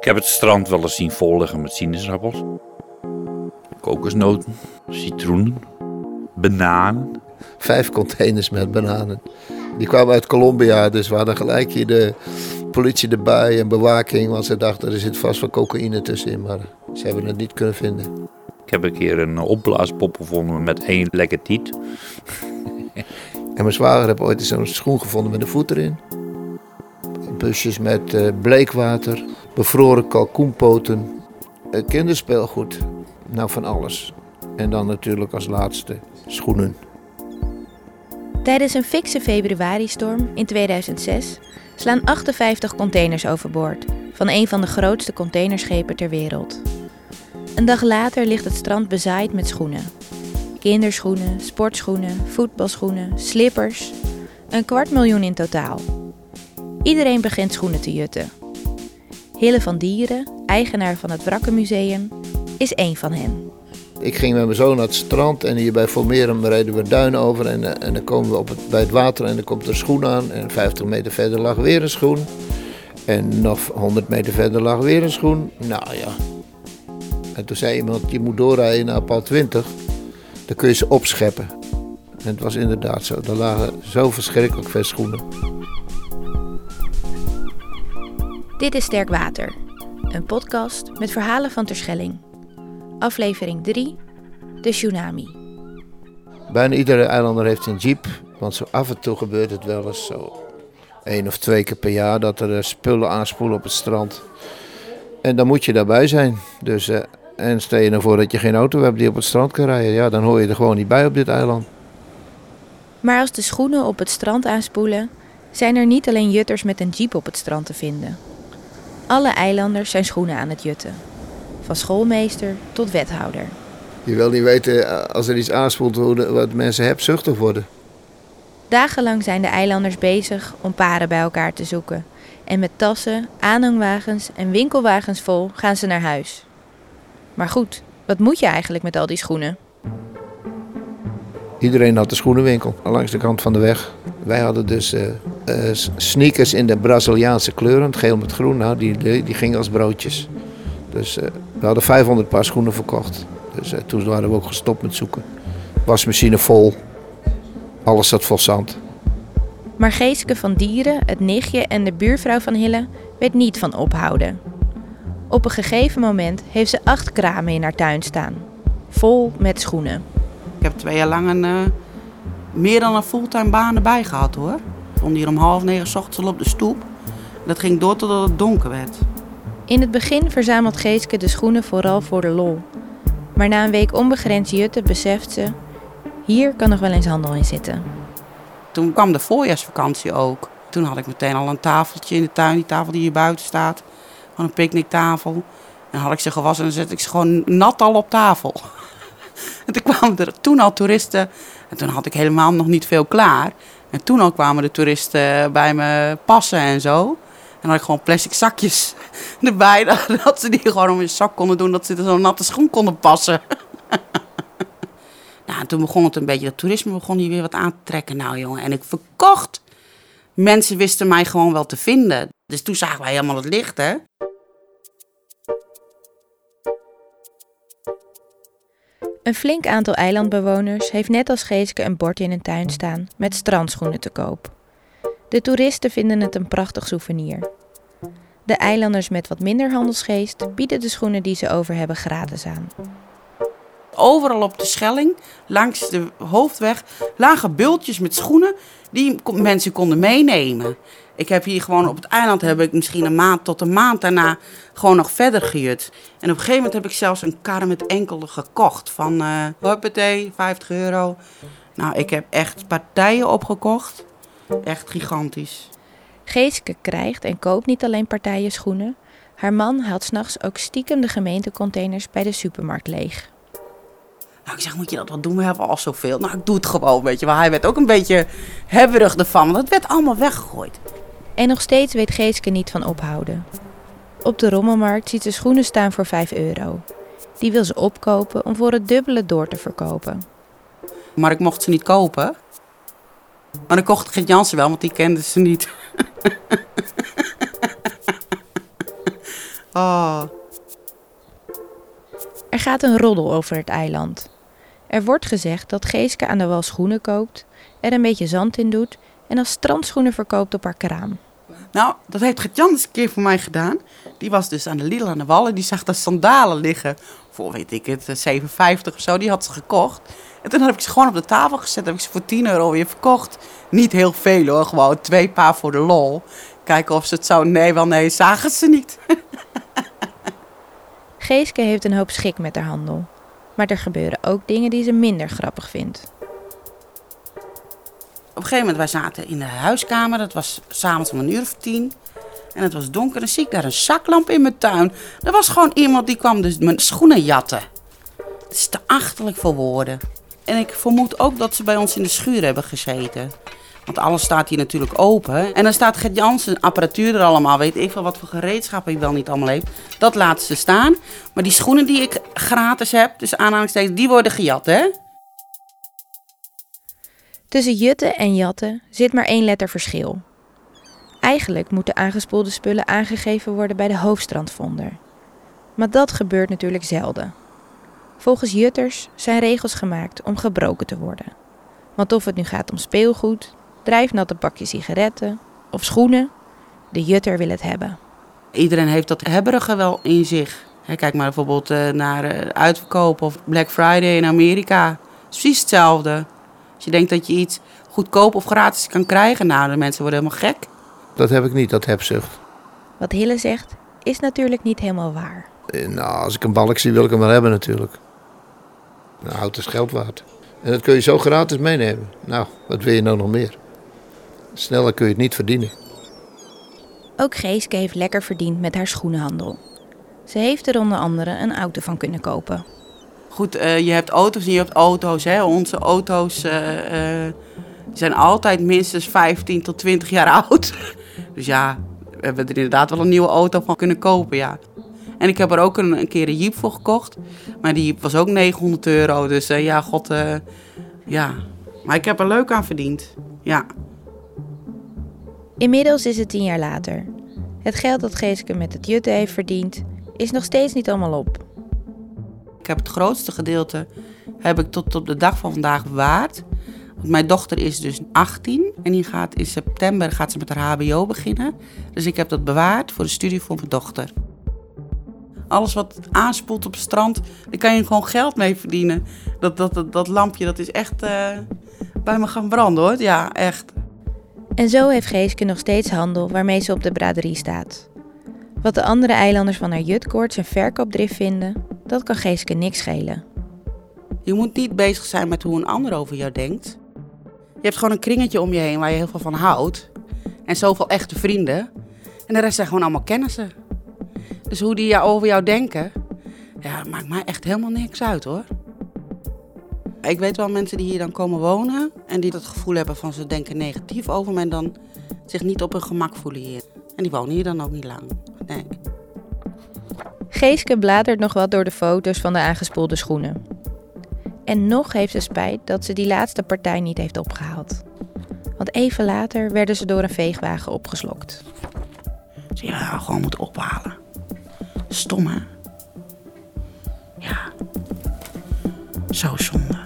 Ik heb het strand wel eens zien vol liggen met sinaasappels, kokosnoten, citroenen, bananen. Vijf containers met bananen. Die kwamen uit Colombia, dus we hadden gelijk hier de politie erbij en bewaking. Want ze dachten er zit vast wel cocaïne tussenin, maar ze hebben het niet kunnen vinden. Ik heb een keer een opblaaspop gevonden met één lekker tiet. En mijn zwager heeft ooit eens zo'n schoen gevonden met een voet erin. Busjes met eh, bleekwater, bevroren kalkoenpoten, kinderspeelgoed. Nou, van alles. En dan natuurlijk als laatste schoenen. Tijdens een fikse februaristorm in 2006 slaan 58 containers overboord van een van de grootste containerschepen ter wereld. Een dag later ligt het strand bezaaid met schoenen. Kinderschoenen, sportschoenen, voetbalschoenen, slippers. Een kwart miljoen in totaal. Iedereen begint schoenen te jutten. Hille van Dieren, eigenaar van het Wrakkenmuseum, is één van hen. Ik ging met mijn zoon naar het strand en hier bij Volmerum reden we duin over. En, eh, en dan komen we op bij het water en dan komt er schoen aan. En 50 meter verder lag weer een schoen. En nog 100 meter verder lag weer een schoen. Nou ja. En toen zei iemand, je moet doorrijden naar pad 20. Dan kun je ze opscheppen. En het was inderdaad zo. Er lagen zo verschrikkelijk veel schoenen. Dit is Sterk Water, een podcast met verhalen van Terschelling. Aflevering 3, de tsunami. Bijna iedere eilander heeft een jeep. Want zo af en toe gebeurt het wel eens zo. één of twee keer per jaar dat er eh, spullen aanspoelen op het strand. En dan moet je daarbij zijn. Dus, eh, en stel je ervoor dat je geen auto hebt die op het strand kan rijden. Ja, dan hoor je er gewoon niet bij op dit eiland. Maar als de schoenen op het strand aanspoelen, zijn er niet alleen jutters met een jeep op het strand te vinden. Alle eilanders zijn schoenen aan het jutten. Van schoolmeester tot wethouder. Je wil niet weten eh, als er iets aanspoelt hoe de- wat mensen hebzuchtig worden. Dagenlang zijn de eilanders bezig om paren bij elkaar te zoeken. En met tassen, aanhangwagens en winkelwagens vol gaan ze naar huis. Maar goed, wat moet je eigenlijk met al die schoenen? Iedereen had een schoenenwinkel langs de kant van de weg. Wij hadden dus eh, eh, sneakers in de Braziliaanse kleuren, het geel met groen. Nou, die, die, gingen als broodjes. Dus eh, we hadden 500 paar schoenen verkocht. Dus toen waren we ook gestopt met zoeken. Wasmachine vol. Alles zat vol zand. Maar Geeske van Dieren, het nichtje en de buurvrouw van Hille weet niet van ophouden. Op een gegeven moment heeft ze acht kramen in haar tuin staan. Vol met schoenen. Ik heb twee jaar lang een, meer dan een fulltime baan erbij gehad hoor. Ik stond hier om half negen 's ochtends al op de stoep. Dat ging door totdat het donker werd. In het begin verzamelt Geeske de schoenen vooral voor de lol. Maar na een week onbegrensd jutten beseft ze... hier kan nog wel eens handel in zitten. Toen kwam de voorjaarsvakantie ook. Toen had ik meteen al een tafeltje in de tuin, die tafel die hier buiten staat. Van een picknicktafel. En had ik ze gewassen en dan zette ik ze gewoon nat al op tafel. En toen kwamen er toen al toeristen. En toen had ik helemaal nog niet veel klaar. En toen al kwamen de toeristen bij me passen en zo. En dan had ik gewoon plastic zakjes erbij. Dat ze die gewoon om in zak konden doen. Dat ze er zo'n natte schoen konden passen. Nou, en toen begon het een beetje, dat toerisme begon hier weer wat aan te trekken. Nou jongen, en ik verkocht. Mensen wisten mij gewoon wel te vinden. Dus toen zagen wij helemaal het licht, hè. Een flink aantal eilandbewoners heeft net als Geeske een bord in hun tuin staan met strandschoenen te koop. De toeristen vinden het een prachtig souvenir. De eilanders met wat minder handelsgeest bieden de schoenen die ze over hebben gratis aan. Overal op de Schelling, langs de hoofdweg, lagen bultjes met schoenen die mensen konden meenemen. Ik heb hier gewoon op het eiland heb ik misschien een maand tot een maand daarna gewoon nog verder gejut. En op een gegeven moment heb ik zelfs een kar met enkele gekocht van eh hoppatee, 50 euro. Nou, ik heb echt partijen opgekocht. Echt gigantisch. Geeske krijgt en koopt niet alleen partijen schoenen. Haar man haalt s'nachts ook stiekem de gemeentecontainers bij de supermarkt leeg. Nou, ik zeg, moet je dat wel doen? We hebben al zoveel. Nou, ik doe het gewoon, weet je. Maar hij werd ook een beetje hebberig ervan. Want het werd allemaal weggegooid. En nog steeds weet Geeske niet van ophouden. Op de rommelmarkt ziet ze schoenen staan voor 5 euro. Die wil ze opkopen om voor het dubbele door te verkopen. Maar ik mocht ze niet kopen. Maar ik kocht Gert Jansen wel, want die kende ze niet. Oh. Er gaat een roddel over het eiland. Er wordt gezegd dat Geeske aan de wal schoenen koopt, er een beetje zand in doet en als strandschoenen verkoopt op haar kraam. Nou, dat heeft Gert-Jan eens een keer voor mij gedaan. Die was dus aan de Lidl aan de Wallen. Die zag daar sandalen liggen. Voor, weet ik het, 7,50 of zo. Die had ze gekocht. En toen heb ik ze gewoon op de tafel gezet. Heb ik ze voor 10 euro weer verkocht. Niet heel veel hoor. Gewoon twee paar voor de lol. Kijken of ze het zo... Nee, wel nee, zagen ze niet. Geeske heeft een hoop schik met haar handel. Maar er gebeuren ook dingen die ze minder grappig vindt. Op een gegeven moment, wij zaten in de huiskamer. Dat was s'avonds om een uur of tien. En het was donker en zie ik daar een zaklamp in mijn tuin. Er was gewoon iemand die kwam dus mijn schoenen jatten. Het is te achterlijk voor woorden. En ik vermoed ook dat ze bij ons in de schuur hebben gezeten. Want alles staat hier natuurlijk open. En dan staat Gert Jansen apparatuur er allemaal. Weet ik veel wat voor gereedschappen hij wel niet allemaal heeft. Dat laten ze staan. Maar die schoenen die ik gratis heb, dus aanhalingstekens, die worden gejat, hè? Tussen jutten en jatten zit maar één letter verschil. Eigenlijk moeten aangespoelde spullen aangegeven worden bij de hoofdstrandvonder. Maar dat gebeurt natuurlijk zelden. Volgens jutters zijn regels gemaakt om gebroken te worden. Want of het nu gaat om speelgoed, drijfnatte pakjes sigaretten of schoenen, de jutter wil het hebben. Iedereen heeft dat hebberige wel in zich. Kijk maar bijvoorbeeld eh, naar eh, uitverkoop of Black Friday in Amerika. Precies hetzelfde. Als je denkt dat je iets goedkoop of gratis kan krijgen, nou, de mensen worden helemaal gek. Dat heb ik niet, dat hebzucht. Wat Hille zegt, is natuurlijk niet helemaal waar. Eh, Nou, als ik een balk zie, wil ik hem wel hebben natuurlijk. Nou, hout is geld waard. En dat kun je zo gratis meenemen. Nou, wat wil je nou nog meer? Sneller kun je het niet verdienen. Ook Geeske heeft lekker verdiend met haar schoenenhandel. Ze heeft er onder andere een auto van kunnen kopen. Goed, eh, je hebt auto's en je hebt auto's. Hè. Onze auto's eh, eh, zijn altijd minstens 15 tot 20 jaar oud. Dus ja, we hebben er inderdaad wel een nieuwe auto van kunnen kopen, ja. En ik heb er ook een, een keer een Jeep voor gekocht. Maar die was ook 900 euro. Dus ja, god, ja. Maar ik heb er leuk aan verdiend, ja. Inmiddels is het tien jaar later. Het geld dat Geeske met het jutten heeft verdiend, is nog steeds niet allemaal op. Ik heb het grootste gedeelte heb ik tot op de dag van vandaag bewaard. Want mijn dochter is dus 18 en die gaat in september gaat ze met haar HBO beginnen. Dus ik heb dat bewaard voor de studie voor mijn dochter. Alles wat aanspoelt op het strand, daar kan je gewoon geld mee verdienen. Dat, dat, dat, dat lampje, dat is echt eh, bij me gaan branden hoor. Ja, echt. En zo heeft Geeske nog steeds handel waarmee ze op de braderie staat. Wat de andere eilanders van haar jutkoorts en verkoopdrift vinden, dat kan Geeske niks schelen. Je moet niet bezig zijn met hoe een ander over jou denkt. Je hebt gewoon een kringetje om je heen waar je heel veel van houdt. En zoveel echte vrienden. En de rest zijn gewoon allemaal kennissen. Dus hoe die over jou denken, ja, maakt mij echt helemaal niks uit hoor. Ik weet wel mensen die hier dan komen wonen en die het gevoel hebben van ze denken negatief over me en dan zich niet op hun gemak voelen hier. En die wonen hier dan ook niet lang. Nee. Geeske bladert nog wat door de foto's van de aangespoelde schoenen. En nog heeft ze spijt dat ze die laatste partij niet heeft opgehaald. Want even later werden ze door een veegwagen opgeslokt. Je wel, gewoon moeten ophalen. Stom hè? Ja. Zo zonde.